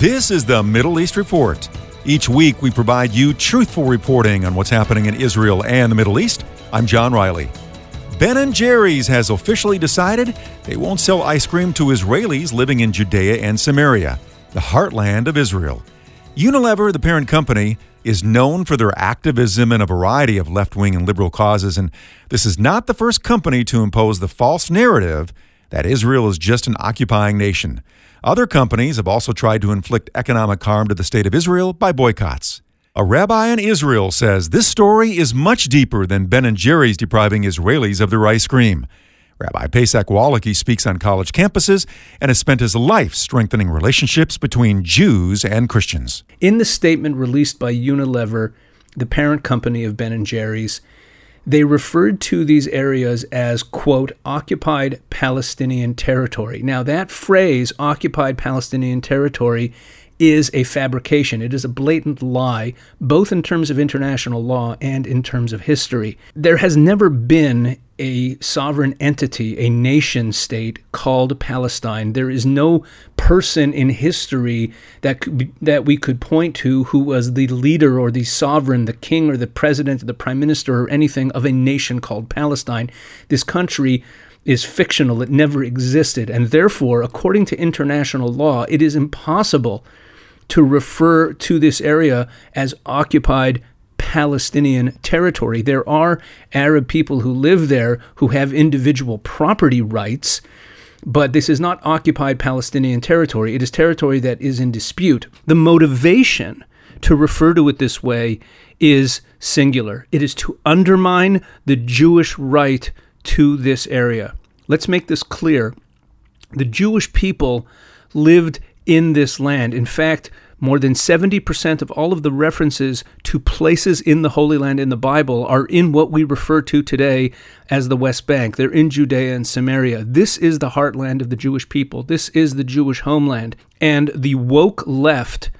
This is the Middle East Report. Each week, we provide you truthful reporting on what's happening in Israel and the Middle East. I'm John Riley. Ben and Jerry's has officially decided they won't sell ice cream to Israelis living in Judea and Samaria, the heartland of Israel. Unilever, the parent company, is known for their activism in a variety of left wing and liberal causes, and this is not the first company to impose the false narrative that Israel is just an occupying nation. Other companies have also tried to inflict economic harm to the state of Israel by boycotts. A rabbi in Israel says this story is much deeper than Ben and Jerry's depriving Israelis of their ice cream. Rabbi Pesach Wolicki speaks on college campuses and has spent his life strengthening relationships between Jews and Christians. In the statement released by Unilever, the parent company of Ben and Jerry's, they referred to these areas as, quote, occupied Palestinian territory. Now, that phrase, occupied Palestinian territory, is a fabrication. It is a blatant lie, both in terms of international law and in terms of history. There has never been a sovereign entity, a nation state called Palestine. There is no person in history that be, that we could point to who was the leader or the sovereign, the king or the president or the prime minister or anything of a nation called Palestine. This country is fictional. It never existed. And therefore, according to international law, it is impossible to refer to this area as occupied Palestinian territory. There are Arab people who live there who have individual property rights, but this is not occupied Palestinian territory. It is territory that is in dispute. The motivation to refer to it this way is singular it is to undermine the Jewish right to this area. Let's make this clear. The Jewish people lived in this land. In fact, more than 70% of all of the references to places in the Holy Land in the Bible are in what we refer to today as the West Bank. They're in Judea and Samaria. This is the heartland of the Jewish people. This is the Jewish homeland. And the woke left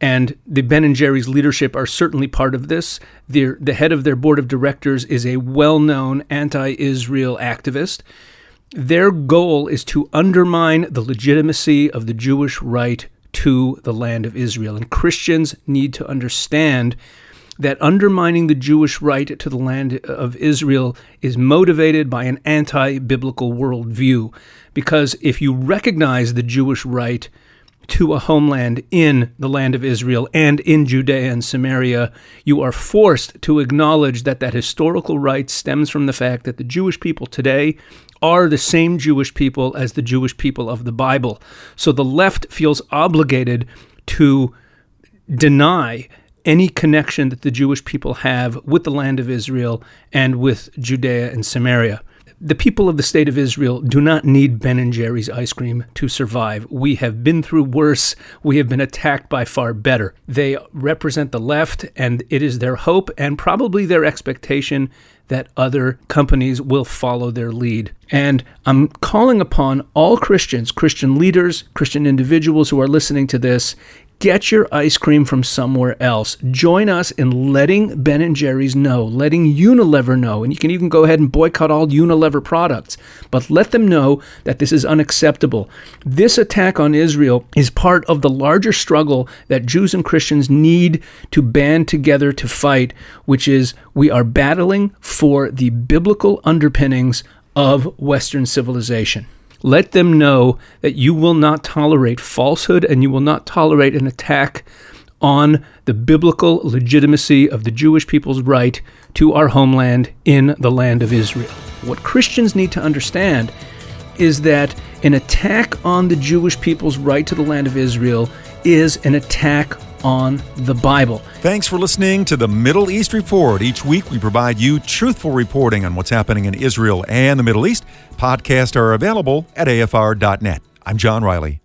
and the Ben and Jerry's leadership are certainly part of this. The, the head of their board of directors is a well known anti Israel activist. Their goal is to undermine the legitimacy of the Jewish right to the land of Israel. And Christians need to understand that undermining the Jewish right to the land of Israel is motivated by an anti biblical worldview. Because if you recognize the Jewish right to a homeland in the land of Israel and in Judea and Samaria, you are forced to acknowledge that that historical right stems from the fact that the Jewish people today are the same Jewish people as the Jewish people of the Bible. So the left feels obligated to deny any connection that the Jewish people have with the land of Israel and with Judea and Samaria. The people of the state of Israel do not need Ben and Jerry's ice cream to survive. We have been through worse. We have been attacked by far better. They represent the left, and it is their hope and probably their expectation that other companies will follow their lead. And I'm calling upon all Christians, Christian leaders, Christian individuals who are listening to this, Get your ice cream from somewhere else. Join us in letting Ben and Jerry's know, letting Unilever know, and you can even go ahead and boycott all Unilever products, but let them know that this is unacceptable. This attack on Israel is part of the larger struggle that Jews and Christians need to band together to fight, which is we are battling for the biblical underpinnings of Western civilization. Let them know that you will not tolerate falsehood and you will not tolerate an attack on the biblical legitimacy of the Jewish people's right to our homeland in the land of Israel. What Christians need to understand is that an attack on the Jewish people's right to the land of Israel is an attack on the Bible. Thanks for listening to the Middle East Report. Each week we provide you truthful reporting on what's happening in Israel and the Middle East. Podcasts are available at afr.net. I'm John Riley.